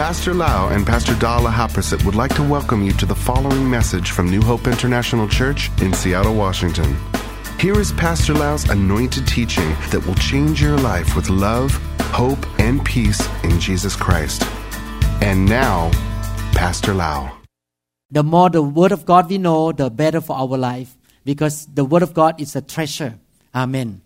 Pastor Lau and Pastor Dala Haprasit would like to welcome you to the following message from New Hope International Church in Seattle, Washington. Here is Pastor Lau's anointed teaching that will change your life with love, hope, and peace in Jesus Christ. And now, Pastor Lau. The more the Word of God we know, the better for our life because the Word of God is a treasure. Amen.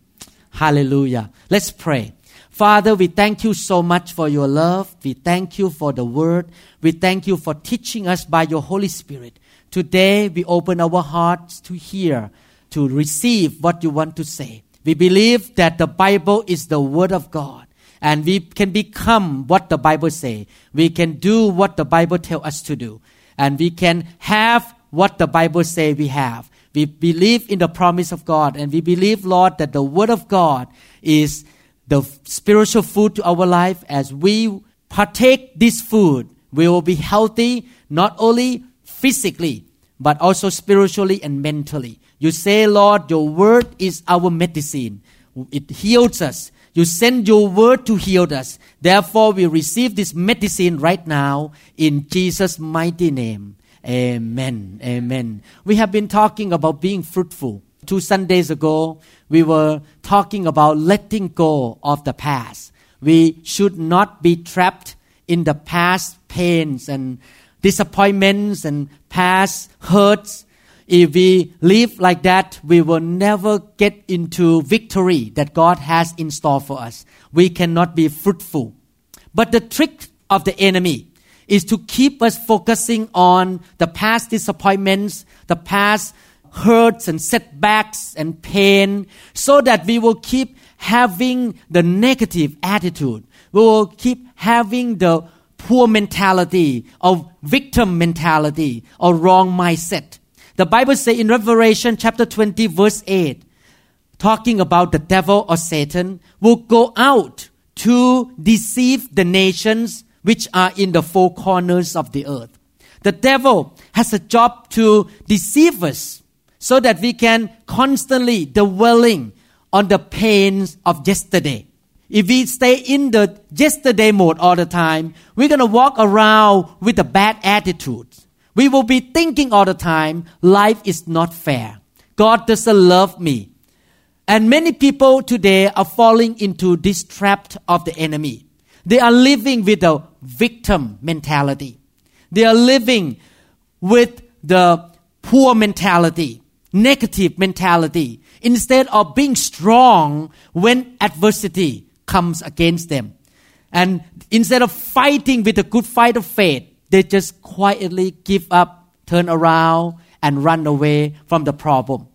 Hallelujah. Let's pray. Father, we thank you so much for your love. We thank you for the Word. We thank you for teaching us by your Holy Spirit. Today, we open our hearts to hear, to receive what you want to say. We believe that the Bible is the Word of God and we can become what the Bible say. We can do what the Bible tell us to do and we can have what the Bible say we have. We believe in the promise of God and we believe, Lord, that the Word of God is the spiritual food to our life. As we partake this food, we will be healthy, not only physically, but also spiritually and mentally. You say, Lord, your Word is our medicine. It heals us. You send your word to heal us. Therefore, we receive this medicine right now in Jesus' mighty name. Amen. Amen. We have been talking about being fruitful. Two Sundays ago, we were talking about letting go of the past. We should not be trapped in the past pains and disappointments and past hurts. If we live like that, we will never get into victory that God has in store for us. We cannot be fruitful. But the trick of the enemy is to keep us focusing on the past disappointments, the past hurts and setbacks and pain, so that we will keep having the negative attitude. We will keep having the poor mentality of victim mentality or wrong mindset. The Bible says in Revelation chapter 20 verse 8, talking about the devil or Satan will go out to deceive the nations which are in the four corners of the earth. The devil has a job to deceive us so that we can constantly dwelling on the pains of yesterday. If we stay in the yesterday mode all the time, we're going to walk around with a bad attitude. We will be thinking all the time, life is not fair. God doesn't love me. And many people today are falling into this trap of the enemy. They are living with a victim mentality. They are living with the poor mentality, negative mentality, instead of being strong when adversity comes against them. And instead of fighting with a good fight of faith, they just quietly give up, turn around, and run away from the problem.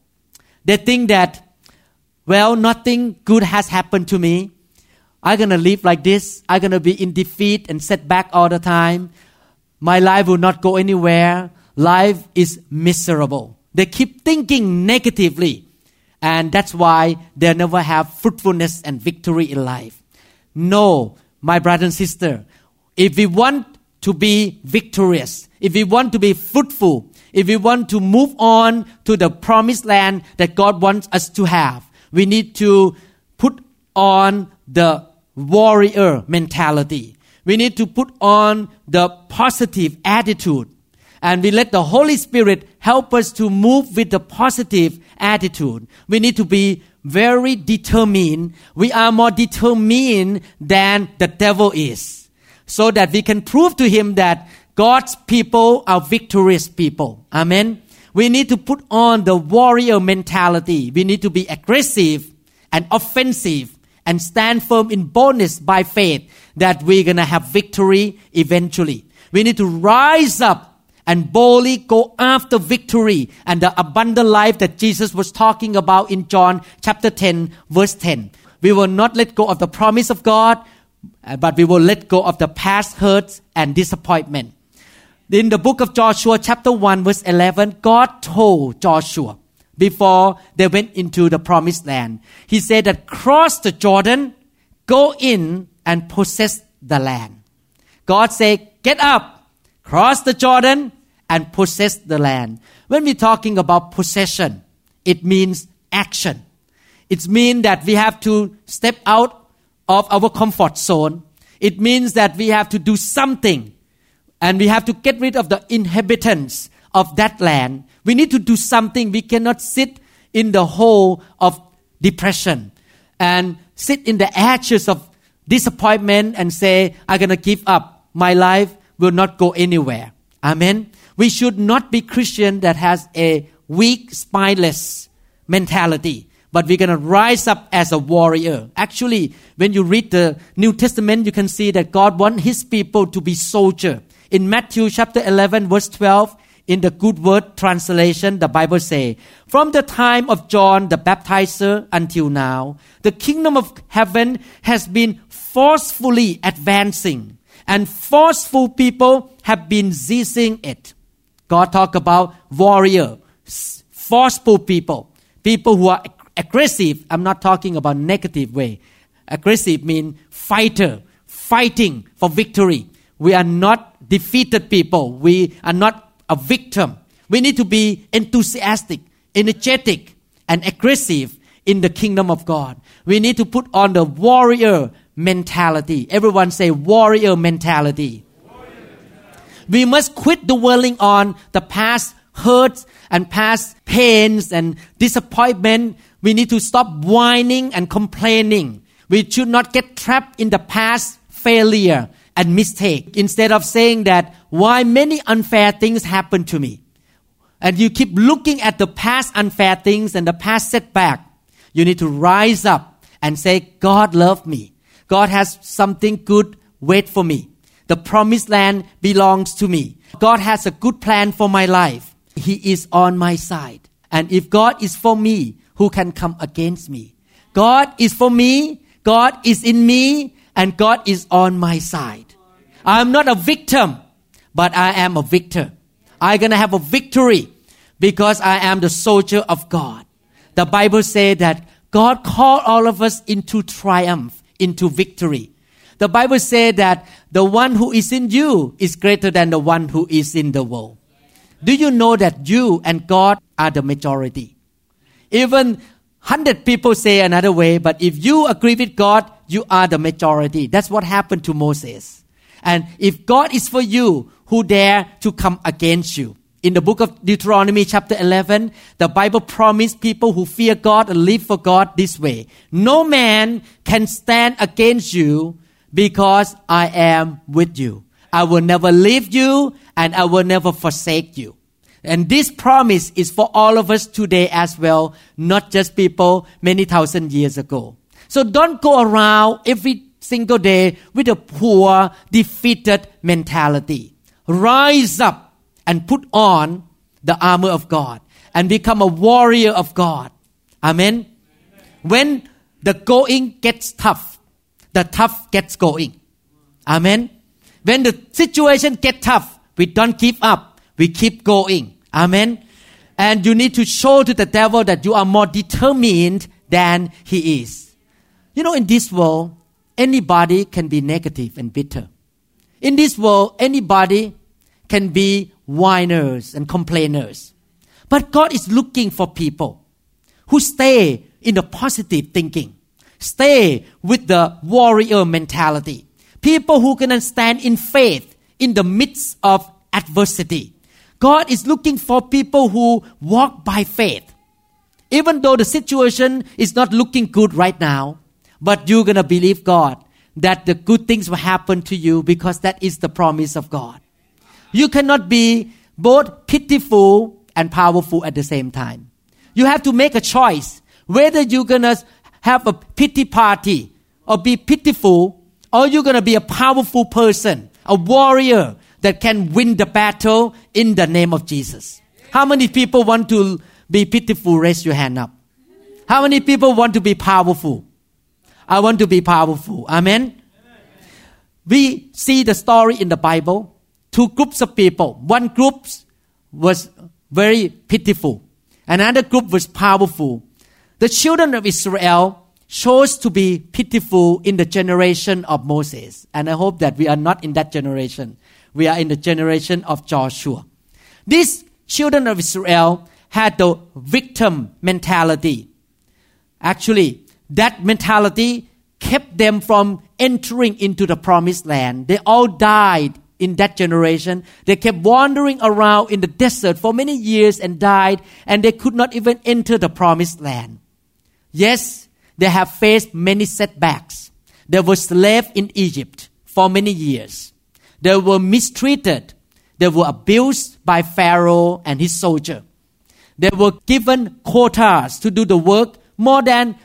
They think that, well, nothing good has happened to me. I'm gonna live like this. I'm gonna be in defeat and setback all the time. My life will not go anywhere. Life is miserable. They keep thinking negatively. And that's why they never have fruitfulness and victory in life. No, my brother and sister, if we want to be victorious, if we want to be fruitful, if we want to move on to the promised land that God wants us to have, we need to put on the warrior mentality. We need to put on the positive attitude. And we let the Holy Spirit help us to move with the positive attitude. We need to be very determined. We are more determined than the devil is. So that we can prove to him that God's people are victorious people. Amen. We need to put on the warrior mentality. We need to be aggressive and offensive and stand firm in boldness by faith that we're going to have victory eventually. We need to rise up and boldly go after victory and the abundant life that Jesus was talking about in John chapter 10 verse 10. We will not let go of the promise of God, uh, but we will let go of the past hurts and disappointment. In the book of Joshua chapter 1 verse 11, God told Joshua, before they went into the promised land. He said that cross the Jordan, go in and possess the land. God said, get up, cross the Jordan and possess the land. When we're talking about possession, it means action. It means that we have to step out of our comfort zone. It means that we have to do something and we have to get rid of the inhabitants of that land. We need to do something. We cannot sit in the hole of depression and sit in the ashes of disappointment and say, I'm going to give up. My life will not go anywhere. Amen. We should not be Christian that has a weak, spineless mentality but we're going to rise up as a warrior. Actually, when you read the New Testament, you can see that God wants his people to be soldier. In Matthew chapter 11 verse 12, in the God's Word translation, the Bible say, from the time of John the baptizer until now, the kingdom of heaven has been forcefully advancing and forceful people have been seizing it. God talk about warrior, forceful people, people who are aggressive, I'm not talking about negative way. Aggressive mean fighter, fighting for victory. We are not defeated people. We are not a victim. We need to be enthusiastic, energetic, and aggressive in the kingdom of God. We need to put on the warrior mentality. Everyone say warrior mentality. We must quit dwelling on the past hurts and past pains and disappointment we need to stop whining and complaining. We should not get trapped in the past failure and mistake. Instead of saying that, why many unfair things happen to me? And you keep looking at the past unfair things and the past setback. You need to rise up and say, God loved me. God has something good wait for me. The promised land belongs to me. God has a good plan for my life. He is on my side. And if God is for me, who can come against me? God is for me, God is in me, and God is on my side. I'm not a victim, but I am a victor. I'm gonna have a victory because I am the soldier of God. The Bible says that God called all of us into triumph, into victory. The Bible says that the one who is in you is greater than the one who is in the world. Do you know that you and God are the majority? Even hundred people say another way, but if you agree with God, you are the majority. That's what happened to Moses. And if God is for you, who dare to come against you? In the book of Deuteronomy chapter 11, the Bible promised people who fear God and live for God this way. No man can stand against you because I am with you. I will never leave you and I will never forsake you. And this promise is for all of us today as well, not just people many thousand years ago. So don't go around every single day with a poor, defeated mentality. Rise up and put on the armor of God and become a warrior of God. Amen. When the going gets tough, the tough gets going. Amen. When the situation gets tough, we don't give up we keep going. Amen. And you need to show to the devil that you are more determined than he is. You know, in this world, anybody can be negative and bitter. In this world, anybody can be whiners and complainers. But God is looking for people who stay in the positive thinking, stay with the warrior mentality, people who can stand in faith in the midst of adversity. God is looking for people who walk by faith. Even though the situation is not looking good right now, but you're going to believe God that the good things will happen to you because that is the promise of God. You cannot be both pitiful and powerful at the same time. You have to make a choice whether you're going to have a pity party or be pitiful or you're going to be a powerful person, a warrior that can win the battle in the name of Jesus. How many people want to be pitiful? Raise your hand up. How many people want to be powerful? I want to be powerful. Amen. We see the story in the Bible. Two groups of people. One group was very pitiful. Another group was powerful. The children of Israel chose to be pitiful in the generation of Moses. And I hope that we are not in that generation. We are in the generation of Joshua. These children of Israel had the victim mentality. Actually, that mentality kept them from entering into the promised land. They all died in that generation. They kept wandering around in the desert for many years and died, and they could not even enter the promised land. Yes, they have faced many setbacks. They were slaves in Egypt for many years. They were mistreated. They were abused by Pharaoh and his soldier. They were given quotas to do the work more than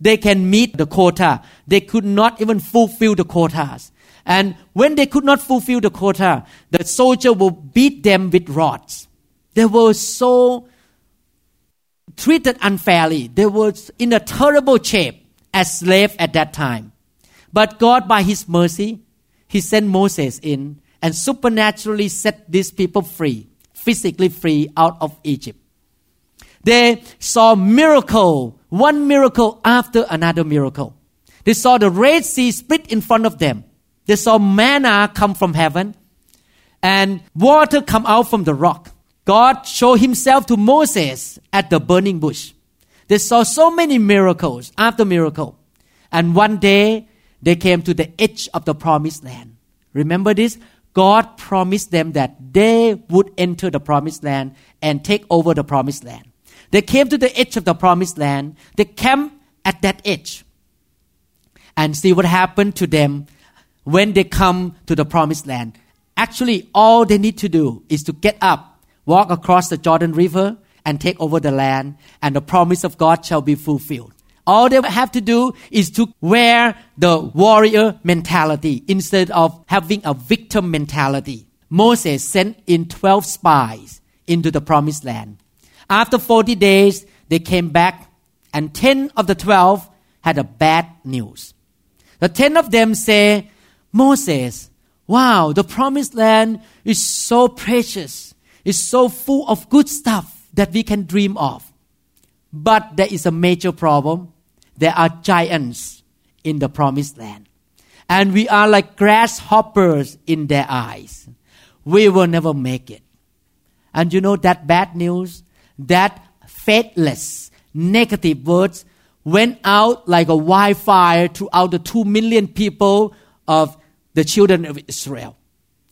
they can meet the quota. They could not even fulfill the quotas. And when they could not fulfill the quota, the soldier will beat them with rods. They were so treated unfairly. They were in a terrible shape as slaves at that time. But God, by His mercy, He sent Moses in and supernaturally set these people free, physically free out of Egypt. They saw miracle, one miracle after another miracle. They saw the Red Sea split in front of them. They saw manna come from heaven and water come out from the rock. God showed himself to Moses at the burning bush. They saw so many miracles after miracle. And one day they came to the edge of the promised land. Remember this? God promised them that they would enter the promised land and take over the promised land. They came to the edge of the promised land. They camped at that edge. And see what happened to them when they come to the promised land. Actually, all they need to do is to get up, walk across the Jordan River, and take over the land, and the promise of God shall be fulfilled. All they have to do is to wear the warrior mentality instead of having a victim mentality. Moses sent in 12 spies into the promised land. After 40 days, they came back, and 10 of the 12 had a bad news. The 10 of them say, Moses, wow, the promised land is so precious. It's so full of good stuff that we can dream of. But there is a major problem. There are giants in the promised land. And we are like grasshoppers in their eyes. We will never make it. And you know that bad news, that faithless, negative words went out like a wildfire throughout the two million people of the children of Israel.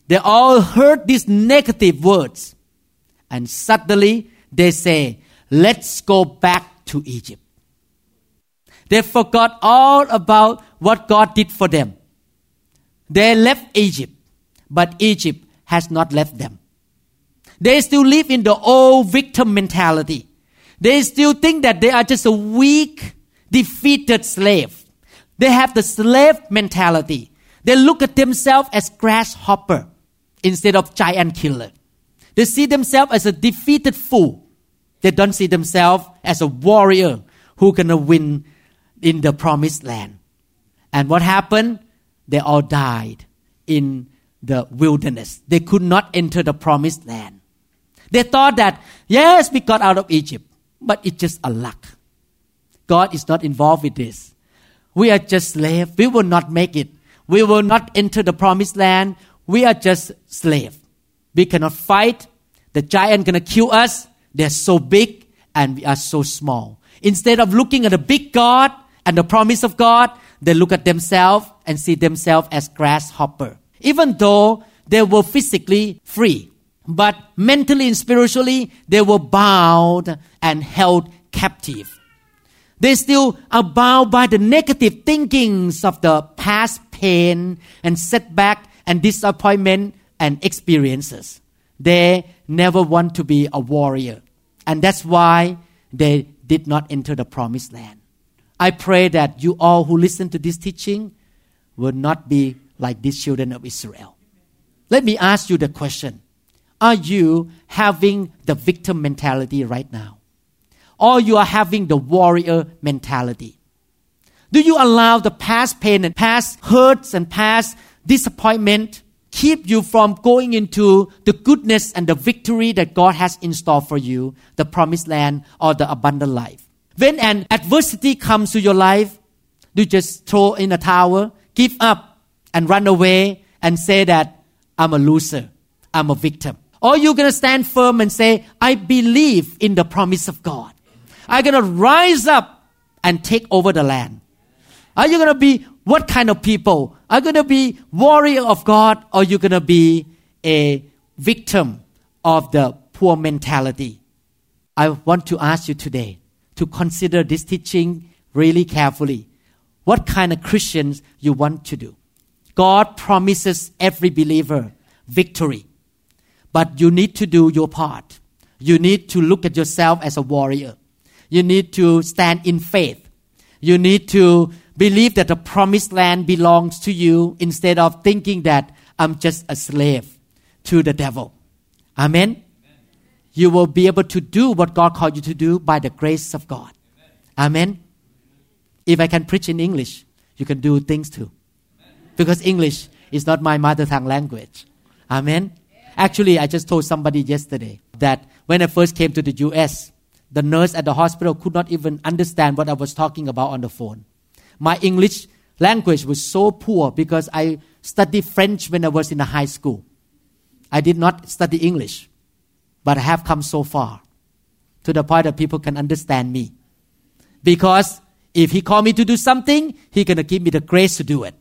They all heard these negative words. And suddenly they say, let's go back to Egypt. They forgot all about what God did for them. They left Egypt, but Egypt has not left them. They still live in the old victim mentality. They still think that they are just a weak, defeated slave. They have the slave mentality. They look at themselves as grasshopper instead of giant killer. They see themselves as a defeated fool. They don't see themselves as a warrior who gonna win in the promised land. And what happened? They all died in the wilderness. They could not enter the promised land. They thought that, yes, we got out of Egypt, but it's just a luck. God is not involved with this. We are just slaves. We will not make it. We will not enter the promised land. We are just slaves. We cannot fight. The giant gonna kill us. They're so big and we are so small. Instead of looking at the big God and the promise of God, they look at themselves and see themselves as grasshopper. Even though they were physically free, but mentally and spiritually they were bound and held captive. They still are bound by the negative thinkings of the past pain and setback and disappointment and experiences. They never want to be a warrior. And that's why they did not enter the promised land. I pray that you all who listen to this teaching will not be like these children of Israel. Let me ask you the question Are you having the victim mentality right now? or you are having the warrior mentality? Do you allow the past pain and past hurts and past disappointment keep you from going into the goodness and the victory that God has in store for you, the promised land or the abundant life? When an adversity comes to your life, do you just throw in a towel, give up, and run away and say that I'm a loser, I'm a victim? Or you're gonna stand firm and say, I believe in the promise of God. You going to rise up and take over the land? Are you going to be what kind of people are going to be warrior of God or you're going to be a victim of the poor mentality. I want to ask you today to consider this teaching really carefully. What kind of Christians you want to do? God promises every believer victory, but you need to do your part. You need to look at yourself as a warrior. You need to stand in faith. You need to believe that the promised land belongs to you instead of thinking that I'm just a slave to the devil. Amen. You will be able to do what God called you to do by the grace of God. Amen. If I can preach in English, you can do things too. Because English is not my mother tongue language. Amen. Actually, I just told somebody yesterday that when I first came to the US, the nurse at the hospital could not even understand what I was talking about on the phone. My English language was so poor because I studied French when I was in the high school. I did not study English, but I have come so far to the point that people can understand me. Because if He called me to do something, He gonna give me the grace to do it.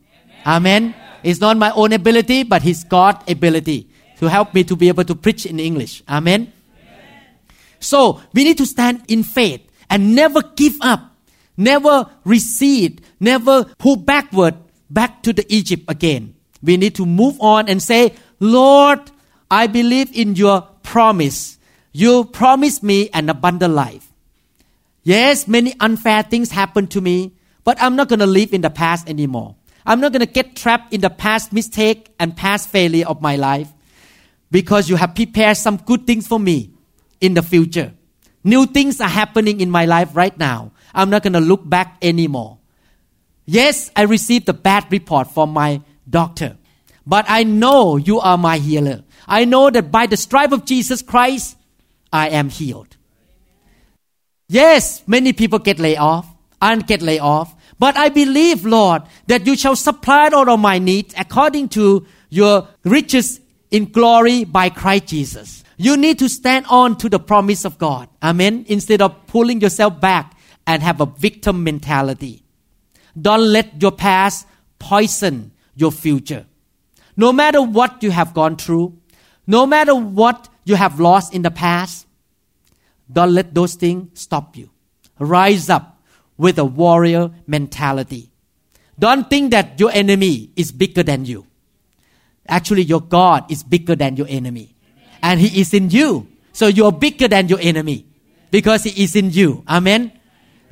Amen. Amen. It's not my own ability, but His God ability to help me to be able to preach in English. Amen. Amen. So we need to stand in faith and never give up never recede, never pull backward back to the Egypt again. We need to move on and say, Lord, I believe in your promise. You promised me an abundant life. Yes, many unfair things happen to me, but I'm not going to live in the past anymore. I'm not going to get trapped in the past mistake and past failure of my life because you have prepared some good things for me in the future. New things are happening in my life right now. I'm not going to look back anymore. Yes, I received a bad report from my doctor, but I know you are my healer. I know that by the stripe of Jesus Christ, I am healed. Yes, many people get laid off and get laid off, but I believe, Lord, that you shall supply all of my needs according to your riches in glory by Christ Jesus. You need to stand on to the promise of God. Amen. Instead of pulling yourself back and have a victim mentality. Don't let your past poison your future. No matter what you have gone through, no matter what you have lost in the past, don't let those things stop you. Rise up with a warrior mentality. Don't think that your enemy is bigger than you. Actually, your God is bigger than your enemy. And He is in you. So you're bigger than your enemy because He is in you. Amen.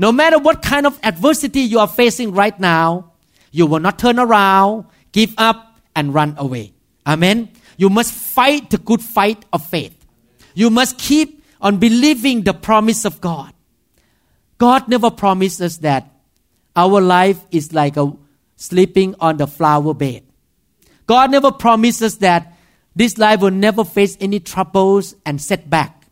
No matter what kind of adversity you are facing right now, you will not turn around, give up, and run away. Amen. You must fight the good fight of faith. You must keep on believing the promise of God. God never promised us that our life is like a sleeping on the flower bed. God never promised us that this life will never face any troubles and setback.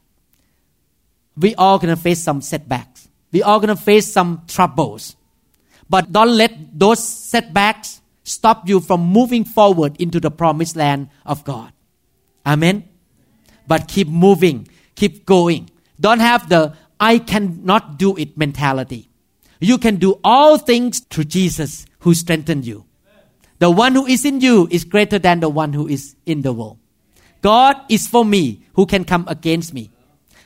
We all gonna face some setbacks we are going to face some troubles. But don't let those setbacks stop you from moving forward into the promised land of God. Amen. But keep moving, keep going. Don't have the I cannot do it mentality. You can do all things through Jesus who strengthened you. The one who is in you is greater than the one who is in the world. God is for me. Who can come against me?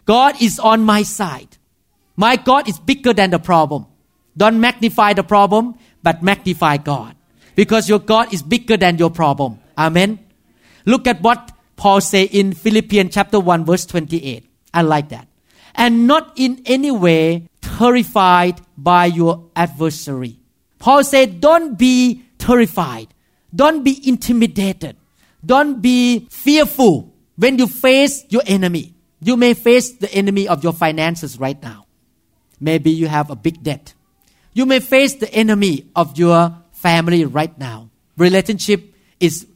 God is on my side. My God is bigger than the problem. Don't magnify the problem, but magnify God. Because your God is bigger than your problem. Amen. Look at what Paul say in Philippians chapter 1 verse 28. I like that. And not in any way terrified by your adversary. Paul said, don't be terrified. Don't be intimidated. Don't be fearful when you face your enemy. You may face the enemy of your finances right now. Maybe you have a big debt. You may face the enemy of your family right now. Relationship is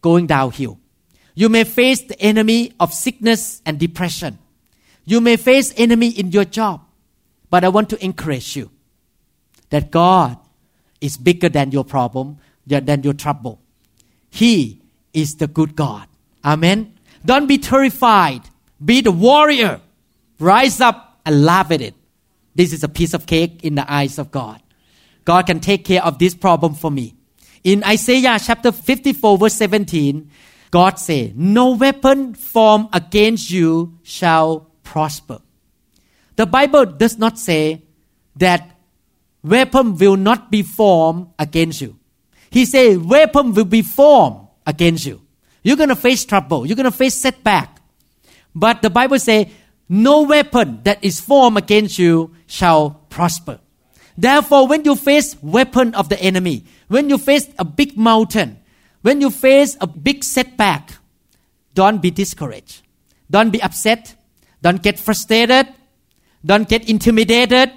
going downhill. You may face the enemy of sickness and depression. You may face enemy in your job. But I want to encourage you that God is bigger than your problem, than your trouble. He is the good God. Amen. Don't be terrified. Be the warrior. Rise up and laugh at it. This is a piece of cake in the eyes of God. God can take care of this problem for me. In Isaiah chapter 54 verse 17, God say, no weapon formed against you shall prosper. The Bible does not say that weapon will not be formed against you. He say weapon will be formed against you. You're going to face trouble. You're going to face setback. But the Bible say no weapon that is formed against you shall prosper. Therefore, when you face weapon of the enemy, when you face a big mountain, when you face a big setback, don't be discouraged. Don't be upset. Don't get frustrated. Don't get intimidated.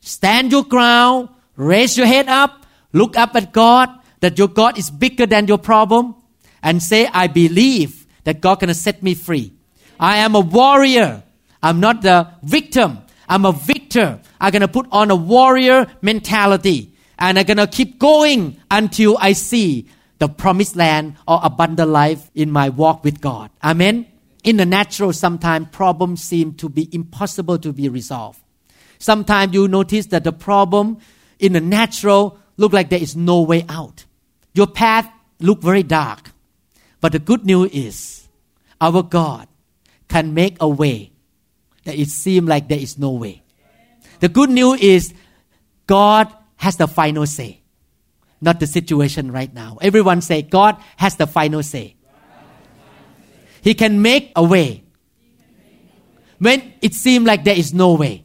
Stand your ground. Raise your head up. Look up at God, that your God is bigger than your problem. And say, I believe that God can set me free. I am a warrior. I'm not the victim. I'm a victor. I'm going to put on a warrior mentality. And I'm going to keep going until I see the promised land or abundant life in my walk with God. Amen. In the natural, sometimes problems seem to be impossible to be resolved. Sometimes you notice that the problem in the natural look like there is no way out. Your path look very dark. But the good news is our God can make a way that it seems like there is no way. The good news is God has the final say, not the situation right now. Everyone say, God has the final say. He can make a way when it seems like there is no way.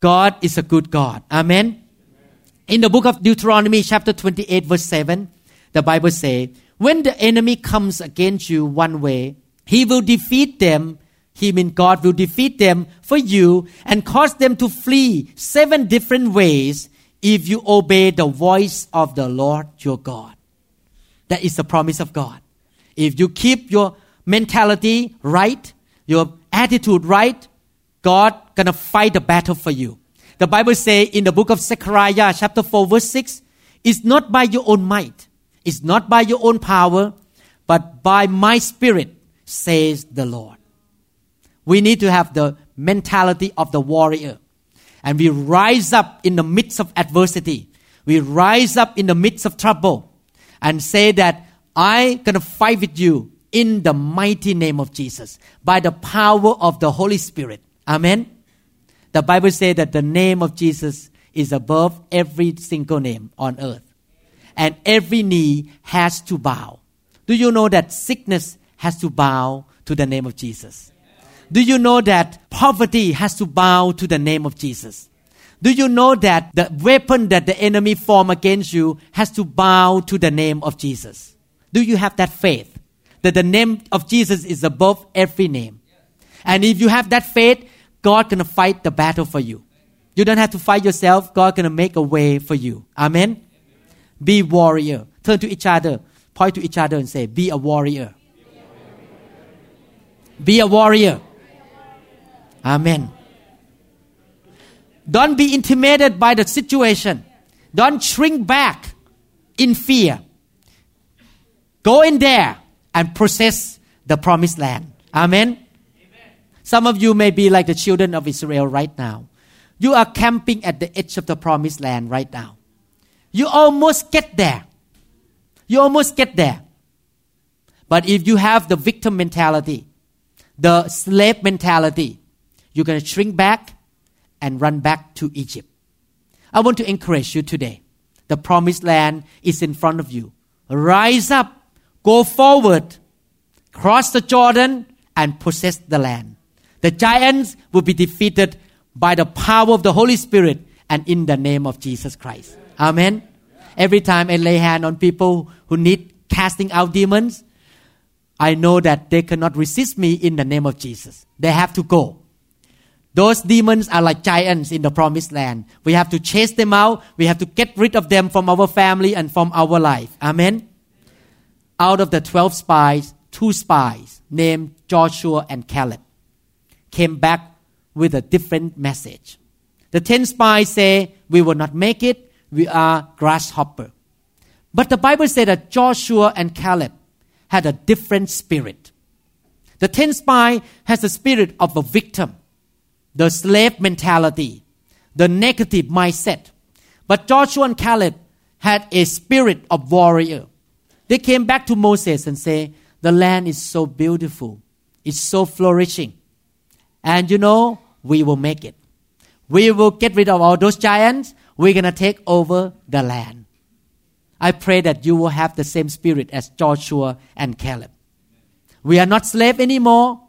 God is a good God. Amen. In the book of Deuteronomy, chapter 28, verse 7, the Bible says, When the enemy comes against you one way, he will defeat them. He means God will defeat them for you and cause them to flee seven different ways if you obey the voice of the Lord your God. That is the promise of God. If you keep your mentality right, your attitude right, God gonna fight the battle for you. The Bible say in the book of Zechariah chapter 4 verse 6, it's not by your own might, it's not by your own power, but by my spirit, says the Lord. We need to have the mentality of the warrior. And we rise up in the midst of adversity. We rise up in the midst of trouble and say that I'm going to fight with you in the mighty name of Jesus by the power of the Holy Spirit. Amen. The Bible says that the name of Jesus is above every single name on earth. And every knee has to bow. Do you know that sickness has to bow to the name of Jesus? Do you know that poverty has to bow to the name of Jesus? Do you know that the weapon that the enemy form against you has to bow to the name of Jesus? Do you have that faith that the name of Jesus is above every name? And if you have that faith, God gonna fight the battle for you. You don't have to fight yourself. God gonna make a way for you. Amen. Be warrior. Turn to each other. Point to each other and say, "Be a warrior." Be a warrior. Amen. Don't be intimidated by the situation. Don't shrink back in fear. Go in there and possess the promised land. Amen. Some of you may be like the children of Israel right now. You are camping at the edge of the promised land right now. You almost get there. You almost get there. But if you have the victim mentality, the slave mentality, you're going to shrink back and run back to Egypt. I want to encourage you today. The promised land is in front of you. Rise up, go forward, cross the Jordan, and possess the land. The giants will be defeated by the power of the Holy Spirit and in the name of Jesus Christ. Amen. Every time I lay hand on people who need casting out demons, I know that they cannot resist me in the name of Jesus. They have to go. Those demons are like giants in the promised land. We have to chase them out. We have to get rid of them from our family and from our life. Amen. Out of the 12 spies, two spies named Joshua and Caleb came back with a different message. The 10 spies say, we will not make it. We are grasshopper. But the Bible said that Joshua and Caleb had a different spirit. The 10 spy has the spirit of a victim the slave mentality, the negative mindset. But Joshua and Caleb had a spirit of warrior. They came back to Moses and say, the land is so beautiful. It's so flourishing. And you know, we will make it. We will get rid of all those giants. We're to take over the land. I pray that you will have the same spirit as Joshua and Caleb. We are not slave anymore.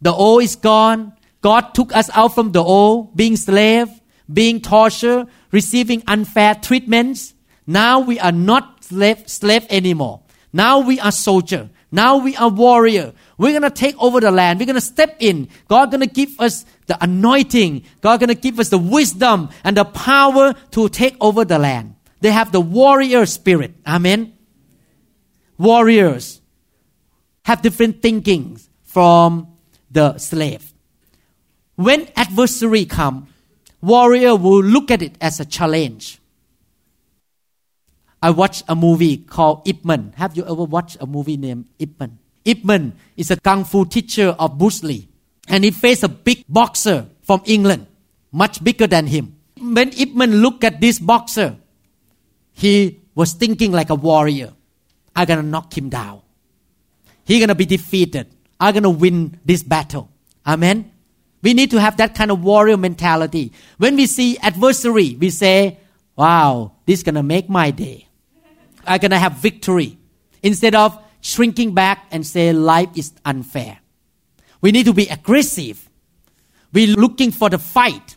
The old is gone. God took us out from the old, being slave, being tortured, receiving unfair treatments. Now we are not slave, slave anymore. Now we are soldier. Now we are warrior. We're gonna take over the land. We're gonna step in. God gonna give us the anointing. God gonna give us the wisdom and the power to take over the land. They have the warrior spirit. Amen. Warriors have different thinkings from the slave. When adversary come, warrior will look at it as a challenge. I watched a movie called Ip Man. Have you ever watched a movie named Ip Man? Ip Man is a kung fu teacher of Bruce Lee, and he faced a big boxer from England, much bigger than him. When Ip Man looked at this boxer, he was thinking like a warrior. I'm gonna knock him down. He's gonna be defeated. I'm gonna win this battle. Amen. We need to have that kind of warrior mentality. When we see adversary, we say, wow, this is gonna make my day. I'm gonna have victory. Instead of shrinking back and say life is unfair. We need to be aggressive. We're looking for the fight,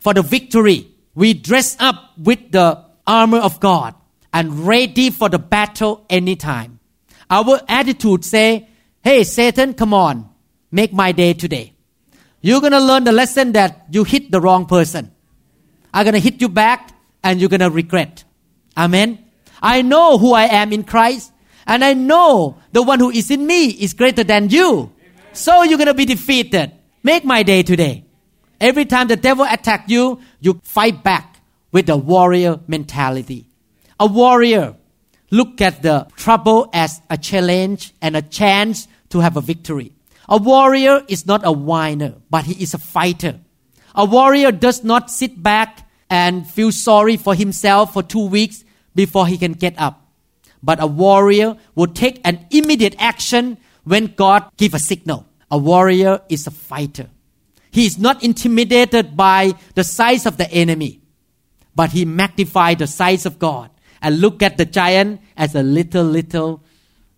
for the victory. We dress up with the armor of God and ready for the battle anytime. Our attitude say, hey Satan, come on, make my day today. You're gonna learn the lesson that you hit the wrong person. I'm gonna hit you back and you're gonna regret. Amen. I know who I am in Christ and I know the one who is in me is greater than you. So you're gonna be defeated. Make my day today. Every time the devil attack you, you fight back with a warrior mentality. A warrior look at the trouble as a challenge and a chance to have a victory. A warrior is not a whiner, but he is a fighter. A warrior does not sit back and feel sorry for himself for two weeks before he can get up. But a warrior will take an immediate action when God give a signal. A warrior is a fighter. He is not intimidated by the size of the enemy but he magnified the size of God and look at the giant as a little, little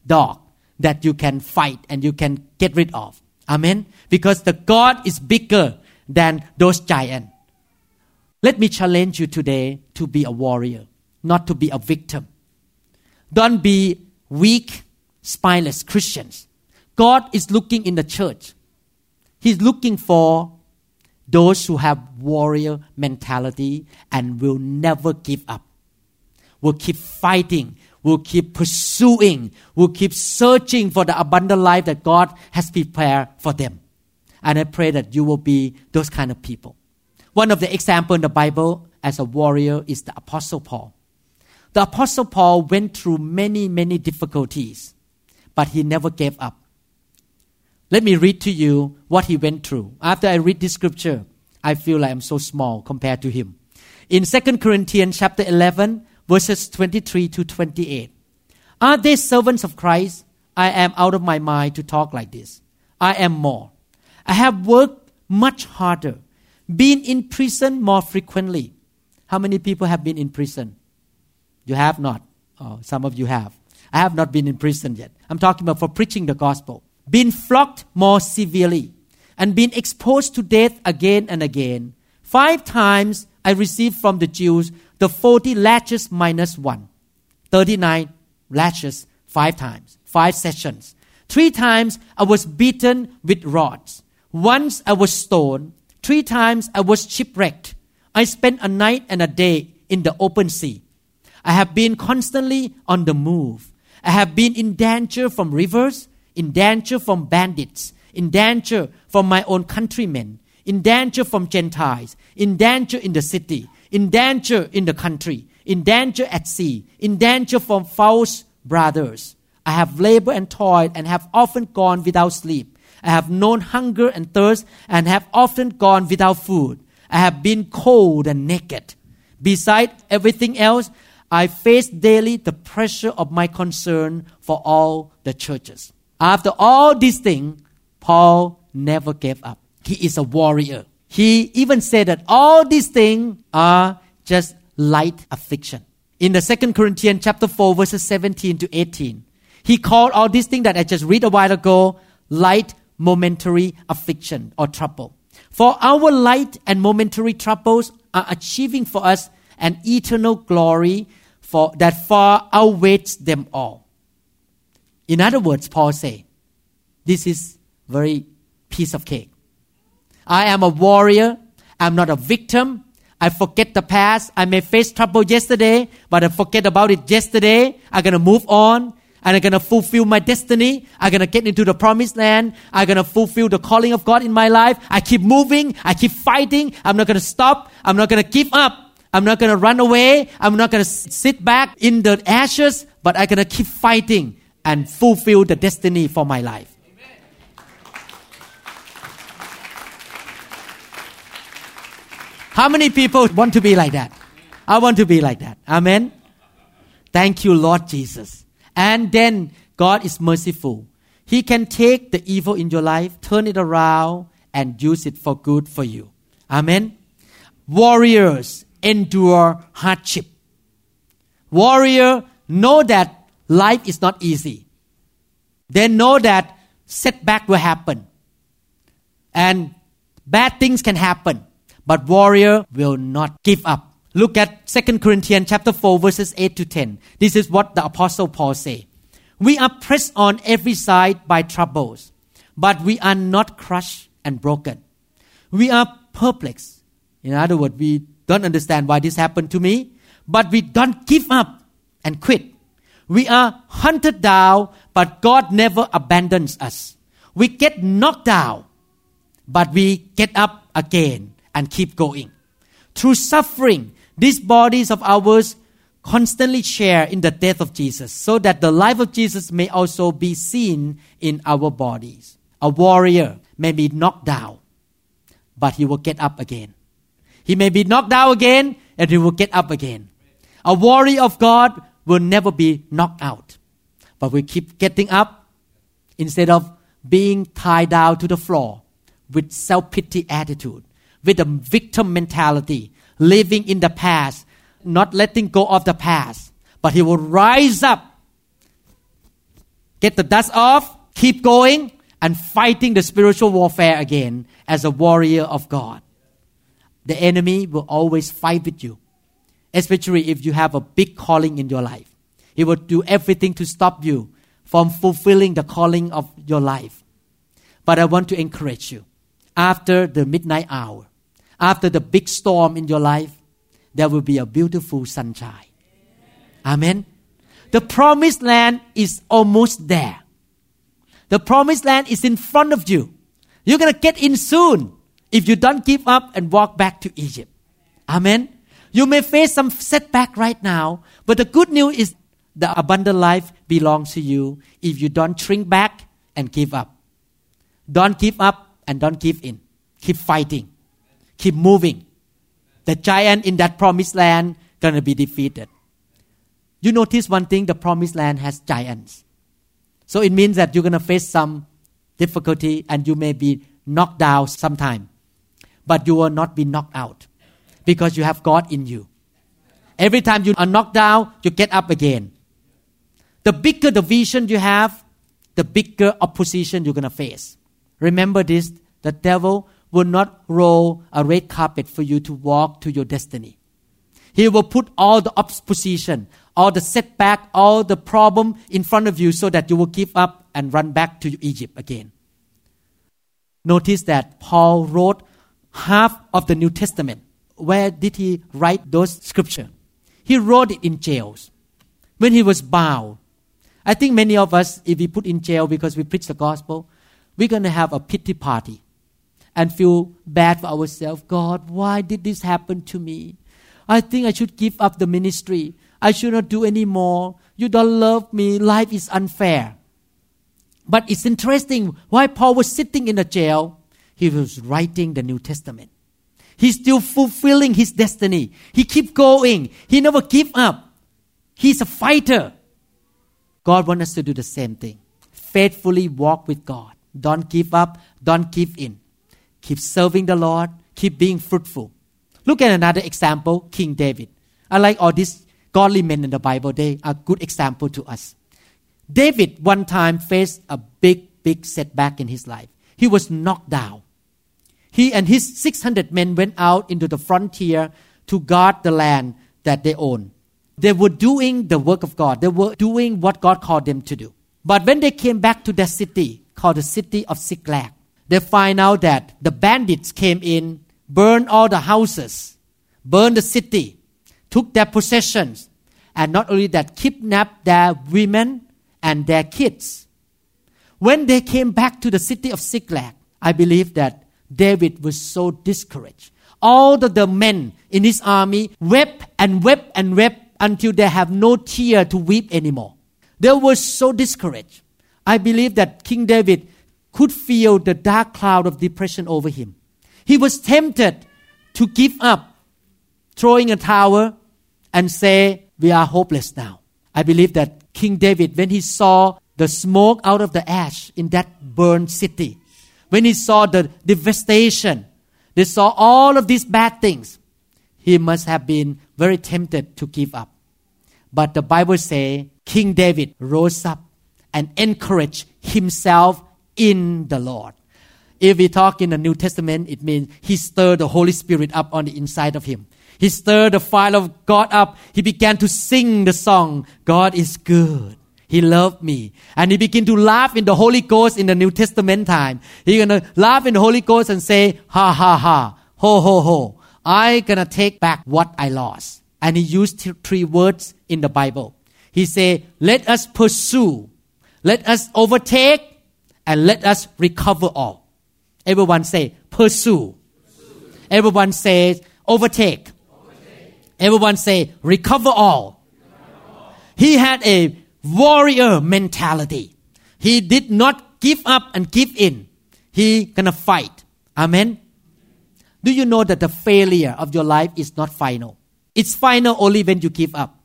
dog that you can fight and you can get rid of. Amen. Because the God is bigger than those giants. Let me challenge you today to be a warrior, not to be a victim. Don't be weak, spineless Christians. God is looking in the church. He's looking for those who have warrior mentality and will never give up, will keep fighting, will keep pursuing, will keep searching for the abundant life that God has prepared for them. And I pray that you will be those kind of people. One of the examples in the Bible as a warrior is the Apostle Paul. The Apostle Paul went through many, many difficulties, but he never gave up. Let me read to you what he went through. After I read this scripture, I feel like I'm so small compared to him. In 2 Corinthians chapter 11, verses 23 to 28. Are they servants of Christ? I am out of my mind to talk like this. I am more. I have worked much harder, been in prison more frequently. How many people have been in prison? You have not. Oh, some of you have. I have not been in prison yet. I'm talking about for preaching the gospel been flogged more severely, and been exposed to death again and again. Five times I received from the Jews the 40 lashes minus one. 39 lashes five times, five sessions. Three times I was beaten with rods. Once I was stoned. Three times I was shipwrecked. I spent a night and a day in the open sea. I have been constantly on the move. I have been in danger from rivers in danger from bandits, in danger from my own countrymen, in danger from Gentiles, in danger in the city, in danger in the country, in danger at sea, in danger from false brothers. I have labored and toiled and have often gone without sleep. I have known hunger and thirst and have often gone without food. I have been cold and naked. Beside everything else, I face daily the pressure of my concern for all the churches. After all these things, Paul never gave up. He is a warrior. He even said that all these things are just light affliction. In the Second Corinthians chapter 4, verses 17 to 18, he called all these things that I just read a while ago light momentary affliction or trouble. For our light and momentary troubles are achieving for us an eternal glory for that far outweighs them all. In other words, Paul say, this is very piece of cake. I am a warrior. I'm not a victim. I forget the past. I may face trouble yesterday, but I forget about it yesterday. I'm gonna move on and I'm gonna fulfill my destiny. I'm gonna get into the promised land. I'm gonna fulfill the calling of God in my life. I keep moving. I keep fighting. I'm not gonna stop. I'm not gonna give up. I'm not gonna run away. I'm not gonna sit back in the ashes, but I'm gonna keep fighting and fulfill the destiny for my life. How many people want to be like that? I want to be like that. Amen. Thank you, Lord Jesus. And then God is merciful. He can take the evil in your life, turn it around, and use it for good for you. Amen. Warriors endure hardship. Warrior know that life is not easy. They know that setback will happen. And bad things can happen. But warrior will not give up. Look at 2 Corinthians chapter 4 verses 8 to 10. This is what the apostle Paul say. We are pressed on every side by troubles, but we are not crushed and broken. We are perplexed. In other words, we don't understand why this happened to me, but we don't give up and quit. We are hunted down, but God never abandons us. We get knocked down, but we get up again and keep going. Through suffering, these bodies of ours constantly share in the death of Jesus so that the life of Jesus may also be seen in our bodies. A warrior may be knocked down, but he will get up again. He may be knocked down again and he will get up again. A warrior of God will never be knocked out, but we keep getting up instead of being tied down to the floor with self pity attitude, with a victim mentality, living in the past, not letting go of the past, but he will rise up, get the dust off, keep going, and fighting the spiritual warfare again as a warrior of God. The enemy will always fight with you, especially if you have a big calling in your life. He will do everything to stop you from fulfilling the calling of your life. But I want to encourage you after the midnight hour, after the big storm in your life, there will be a beautiful sunshine. Amen. The promised land is almost there. The promised land is in front of you. You're going to get in soon if you don't give up and walk back to Egypt. Amen. You may face some setback right now, but the good news is the abundant life belongs to you if you don't shrink back and give up. Don't give up and don't give in. Keep fighting keep moving. The giant in that promised land gonna be defeated. You notice one thing: the promised land has giants. So it means that you're gonna face some difficulty and you may be knocked down sometime, but you will not be knocked out because you have God in you. Every time you are knocked down, you get up again. The bigger the vision you have, the bigger opposition you're gonna face. Remember this: the devil will not roll a red carpet for you to walk to your destiny. He will put all the opposition, all the setback, all the problem in front of you so that you will give up and run back to Egypt again. Notice that Paul wrote half of the New Testament. Where did he write those scriptures? He wrote it in jails when he was bound. I think many of us, if we put in jail because we preach the gospel, we're going to have a pity party and feel bad for ourselves. God, why did this happen to me? I think I should give up the ministry. I should not do anymore. You don't love me. Life is unfair. But it's interesting why Paul was sitting in a jail. He was writing the New Testament. He's still fulfilling his destiny. He keep going. He never give up. He's a fighter. God wants us to do the same thing. Faithfully walk with God. Don't give up. Don't give in. Keep serving the Lord. Keep being fruitful. Look at another example, King David. I like all these godly men in the Bible. They are good example to us. David one time faced a big, big setback in his life. He was knocked down. He and his 600 men went out into the frontier to guard the land that they own. They were doing the work of God. They were doing what God called them to do. But when they came back to their city, called the city of Ziklag, they find out that the bandits came in, burned all the houses, burned the city, took their possessions, and not only that, kidnapped their women and their kids. When they came back to the city of Ziklag, I believe that David was so discouraged. All of the men in his army wept and wept and wept until they have no tear to weep anymore. They were so discouraged. I believe that King David could feel the dark cloud of depression over him. He was tempted to give up, throwing a towel and say, We are hopeless now. I believe that King David, when he saw the smoke out of the ash in that burned city, when he saw the devastation, they saw all of these bad things, he must have been very tempted to give up. But the Bible says King David rose up and encouraged himself in the Lord. If we talk in the New Testament, it means he stirred the Holy Spirit up on the inside of him. He stirred the fire of God up. He began to sing the song, God is good. He loved me. And he began to laugh in the Holy Ghost in the New Testament time. He gonna laugh in the Holy Ghost and say, ha ha ha, ho ho ho. I gonna take back what I lost. And he used three words in the Bible. He say, let us pursue, let us overtake, and let us recover all. Everyone say, pursue. pursue. Everyone says, overtake. Everyone say, recover all. He had a warrior mentality. He did not give up and give in. He gonna fight. Amen. Do you know that the failure of your life is not final? It's final only when you give up.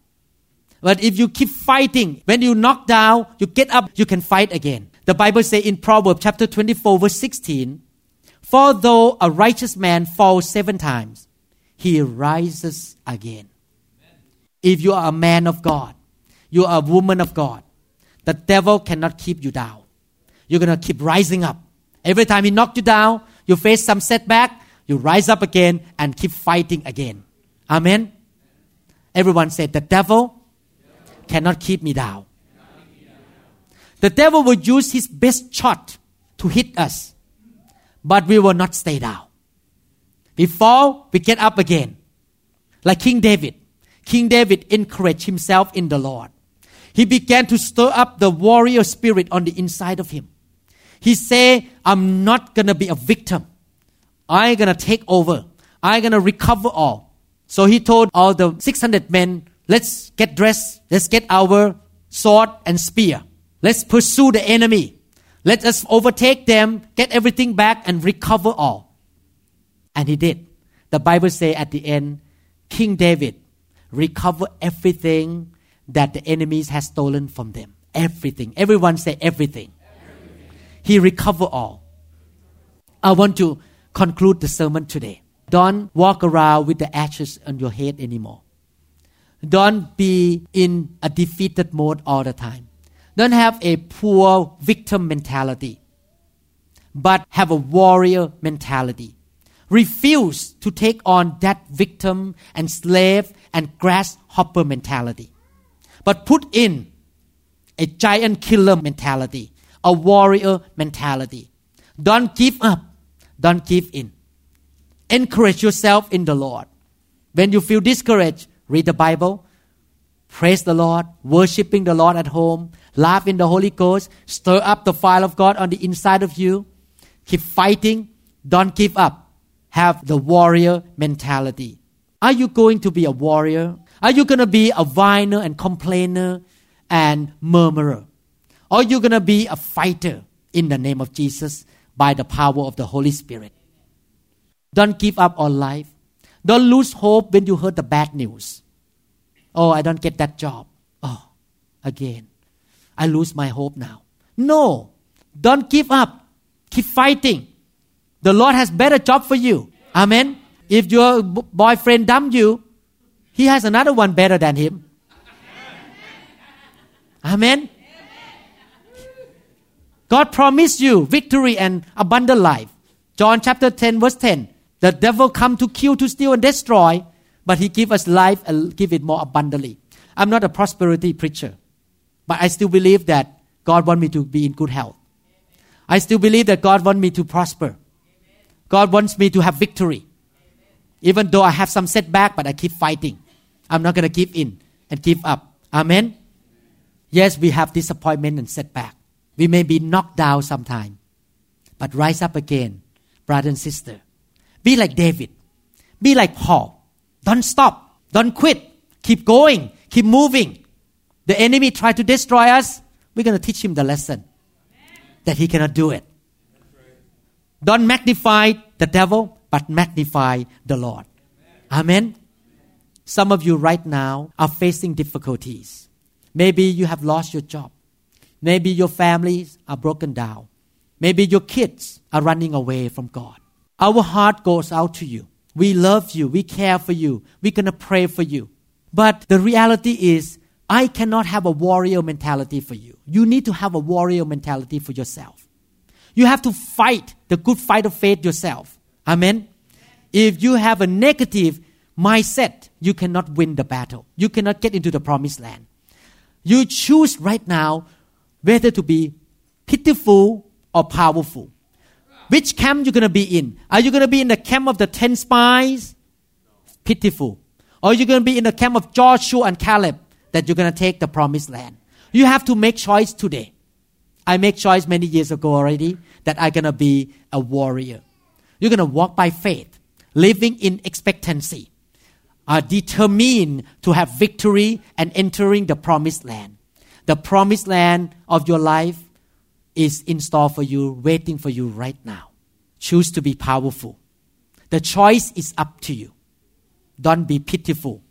But if you keep fighting, when you knock down, you get up, you can fight again. The Bible says in Proverbs chapter 24 verse 16, For though a righteous man falls seven times, he rises again. If you are a man of God, you are a woman of God, the devil cannot keep you down. You're going to keep rising up. Every time he knocked you down, you face some setback, you rise up again and keep fighting again. Amen. Everyone said, The devil cannot keep me down. The devil will use his best shot to hit us, but we will not stay down. We fall, we get up again. Like King David. King David encouraged himself in the Lord. He began to stir up the warrior spirit on the inside of him. He said, I'm not gonna be a victim. I'm gonna take over. I'm gonna recover all. So he told all the 600 men, let's get dressed. Let's get our sword and spear. Let's pursue the enemy. Let us overtake them, get everything back and recover all. And he did. The Bible say at the end, King David recovered everything that the enemies had stolen from them. Everything. Everyone say everything. everything. He recovered all. I want to conclude the sermon today. Don't walk around with the ashes on your head anymore. Don't be in a defeated mode all the time. Don't have a poor victim mentality, but have a warrior mentality refuse to take on that victim and slave and grasshopper mentality, but put in a giant killer mentality, a warrior mentality. Don't give up, don't give in. Encourage yourself in the Lord. When you feel discouraged, read the Bible, praise the Lord, worshiping the Lord at home, laugh in the Holy Ghost, stir up the fire of God on the inside of you, keep fighting, don't give up have the warrior mentality. Are you going to be a warrior? Are you going to be a whiner and complainer and murmurer? Or are you going to be a fighter in the name of Jesus by the power of the Holy Spirit? Don't give up on life. Don't lose hope when you heard the bad news. Oh, I don't get that job. Oh, again. I lose my hope now. No. Don't give up. Keep fighting. The Lord has better job for you. Amen. If your boyfriend dump you, he has another one better than him. Amen. God promised you victory and abundant life. John chapter 10 verse 10. The devil come to kill, to steal and destroy, but he give us life and give it more abundantly. I'm not a prosperity preacher, but I still believe that God want me to be in good health. I still believe that God want me to prosper. God wants me to have victory. Even though I have some setback, but I keep fighting. I'm not going to give in and give up. Amen. Yes, we have disappointment and setback. We may be knocked down sometime, but rise up again, brother and sister. Be like David. Be like Paul. Don't stop. Don't quit. Keep going. Keep moving. The enemy try to destroy us. We're going to teach him the lesson that he cannot do it. Don't magnify the devil, but magnify the Lord. Amen. Some of you right now are facing difficulties. Maybe you have lost your job. Maybe your families are broken down. Maybe your kids are running away from God. Our heart goes out to you. We love you. We care for you. We're going to pray for you. But the reality is, I cannot have a warrior mentality for you. You need to have a warrior mentality for yourself. You have to fight the good fight of faith yourself. Amen. If you have a negative mindset, you cannot win the battle. You cannot get into the promised land. You choose right now whether to be pitiful or powerful. Which camp you're going to be in? Are you going to be in the camp of the ten spies? Pitiful. Or are you going to be in the camp of Joshua and Caleb that you're going to take the promised land? You have to make choice today. I make choice many years ago already that I'm going to be a warrior. You're going to walk by faith, living in expectancy, are determined to have victory and entering the promised land. The promised land of your life is in store for you, waiting for you right now. Choose to be powerful. The choice is up to you. Don't be pitiful.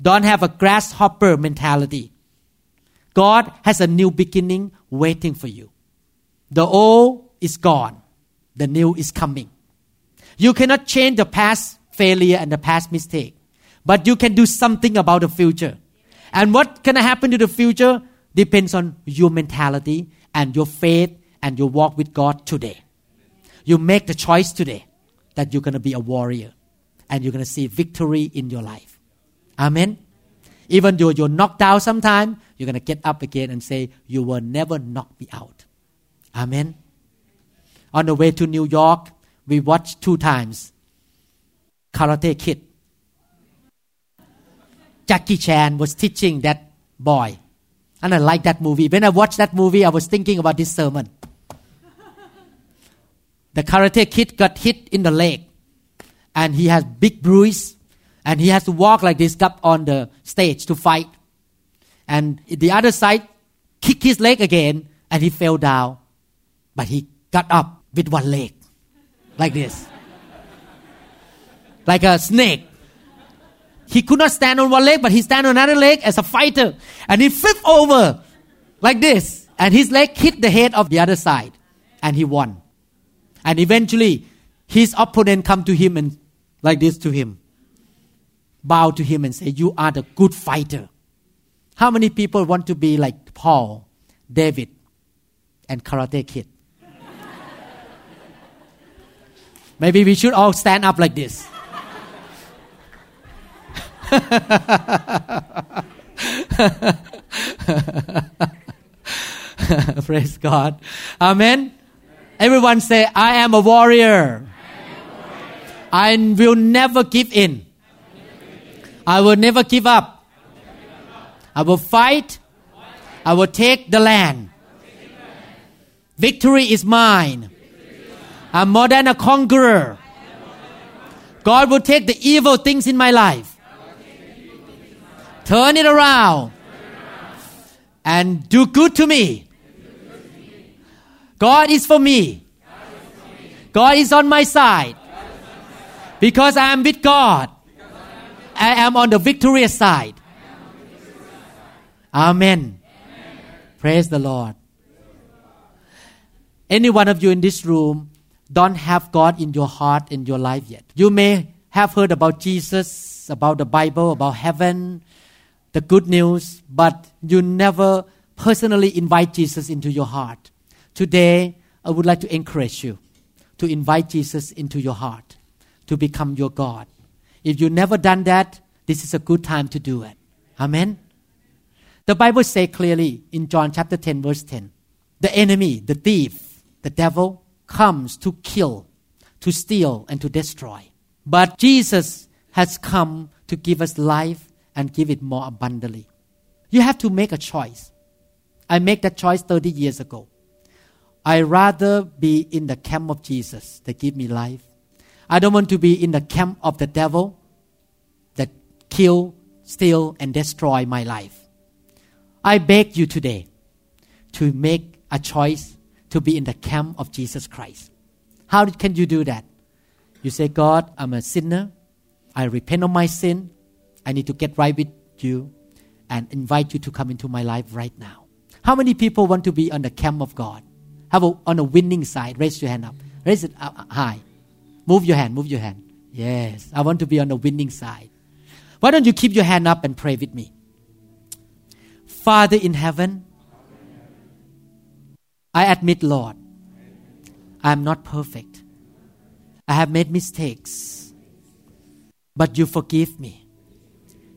Don't have a grasshopper mentality. God has a new beginning waiting for you. The old is gone, the new is coming. You cannot change the past failure and the past mistake, but you can do something about the future. And what can happen to the future depends on your mentality and your faith and your walk with God today. You make the choice today that you're going to be a warrior and you're going to see victory in your life. Amen. Even though you're knocked out sometime, you're going to get up again and say, You will never knock me out. Amen. On the way to New York, we watched two times Karate Kid. Jackie Chan was teaching that boy and I like that movie. When I watched that movie, I was thinking about this sermon. the karate kid got hit in the leg and he has big bruise and he has to walk like this up on the stage to fight. And the other side kicked his leg again and he fell down. But he got up with one leg like this. like a snake. He could not stand on one leg, but he stand on another leg as a fighter. And he flipped over like this. And his leg hit the head of the other side. And he won. And eventually, his opponent come to him and like this to him. Bow to him and say, you are the good fighter. How many people want to be like Paul, David, and Karate Kid? Maybe we should all stand up like this. Praise God. Amen. Everyone say, I am a warrior. I will never give in. I will never give up. I will fight. I will take the land. Victory is mine. I'm more than a conqueror. God will take the evil things in my life turn it around and do good to me. God is for me. God is on my side. Because I am with God. I am on the victorious side. Amen. Praise the Lord. Any one of you in this room don't have God in your heart in your life yet. You may have heard about Jesus, about the Bible, about heaven, the good news, but you never personally invite Jesus into your heart. Today, I would like to encourage you to invite Jesus into your heart to become your God. If you've never done that, this is a good time to do it. Amen. The Bible says clearly in John chapter 10, verse 10 the enemy, the thief, the devil comes to kill, to steal, and to destroy. But Jesus has come to give us life and give it more abundantly. You have to make a choice. I made that choice 30 years ago. I rather be in the camp of Jesus that give me life. I don't want to be in the camp of the devil that kill, steal, and destroy my life. I beg you today to make a choice to be in the camp of Jesus Christ. How can you do that? You say, God, I'm a sinner. I repent of my sin. I need to get right with you and invite you to come into my life right now. How many people want to be on the camp of God? Have a, on a winning side? Raise your hand up. Raise it up, uh, high. Move your hand. Move your hand. Yes, I want to be on the winning side. Why don't you keep your hand up and pray with me? Father in heaven, I admit, Lord, I am not perfect. I have made mistakes. But you forgive me.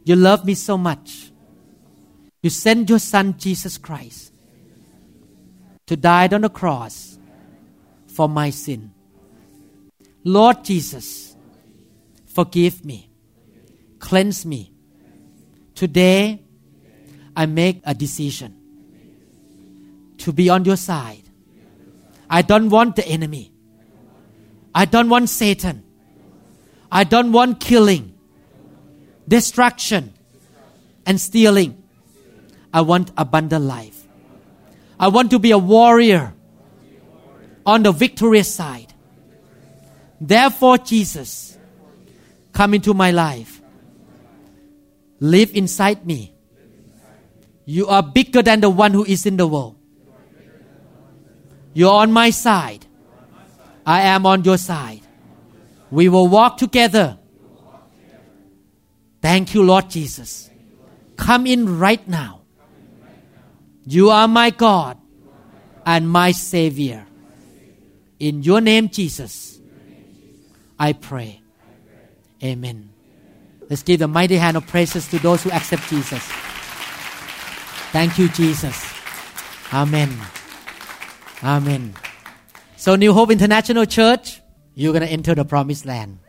You love me so much. You sent your Son, Jesus Christ, to die on the cross for my sin. Lord Jesus, forgive me, cleanse me. Today, I make a decision to be on your side. I don't want the enemy. I don't want Satan. I don't want killing, destruction, and stealing. I want abundant life. I want to be a warrior on the victorious side. Therefore, Jesus, come into my life. Live inside me. You are bigger than the one who is in the world. You're on my side. I am on your side. We will walk together. Thank you, Lord Jesus. Come in right now. You are my God and my Savior. In your name, Jesus, I pray. Amen. Let's give the mighty hand of praises to those who accept Jesus. Thank you, Jesus. Amen. Amen. So, New Hope International Church, you're going to enter the promised land.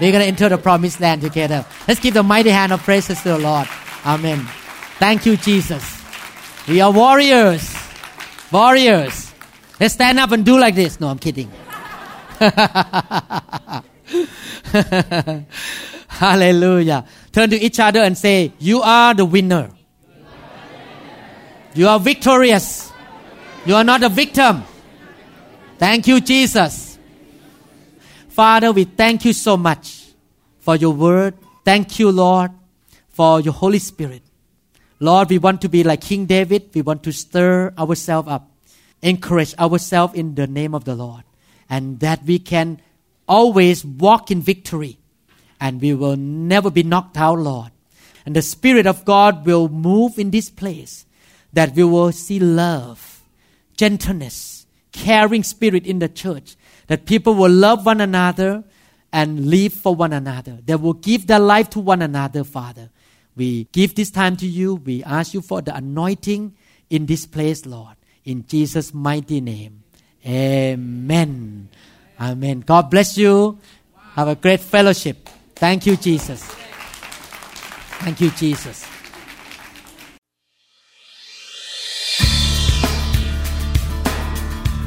We're going to enter the promised land together. Let's give the mighty hand of praises to the Lord. Amen. Thank you, Jesus. We are warriors. Warriors. Let's stand up and do like this. No, I'm kidding. Hallelujah. Turn to each other and say, You are the winner. You are victorious. You are not a victim. Thank you, Jesus. Father, we thank you so much for your word. Thank you, Lord, for your Holy Spirit. Lord, we want to be like King David. We want to stir ourselves up, encourage ourselves in the name of the Lord, and that we can always walk in victory and we will never be knocked out, Lord. And the Spirit of God will move in this place that we will see love, gentleness, caring spirit in the church, that people will love one another and live for one another. They will give their life to one another, Father. We give this time to you. We ask you for the anointing in this place, Lord. In Jesus' mighty name. Amen. Amen. God bless you. Have a great fellowship. Thank you, Jesus. Thank you, Jesus.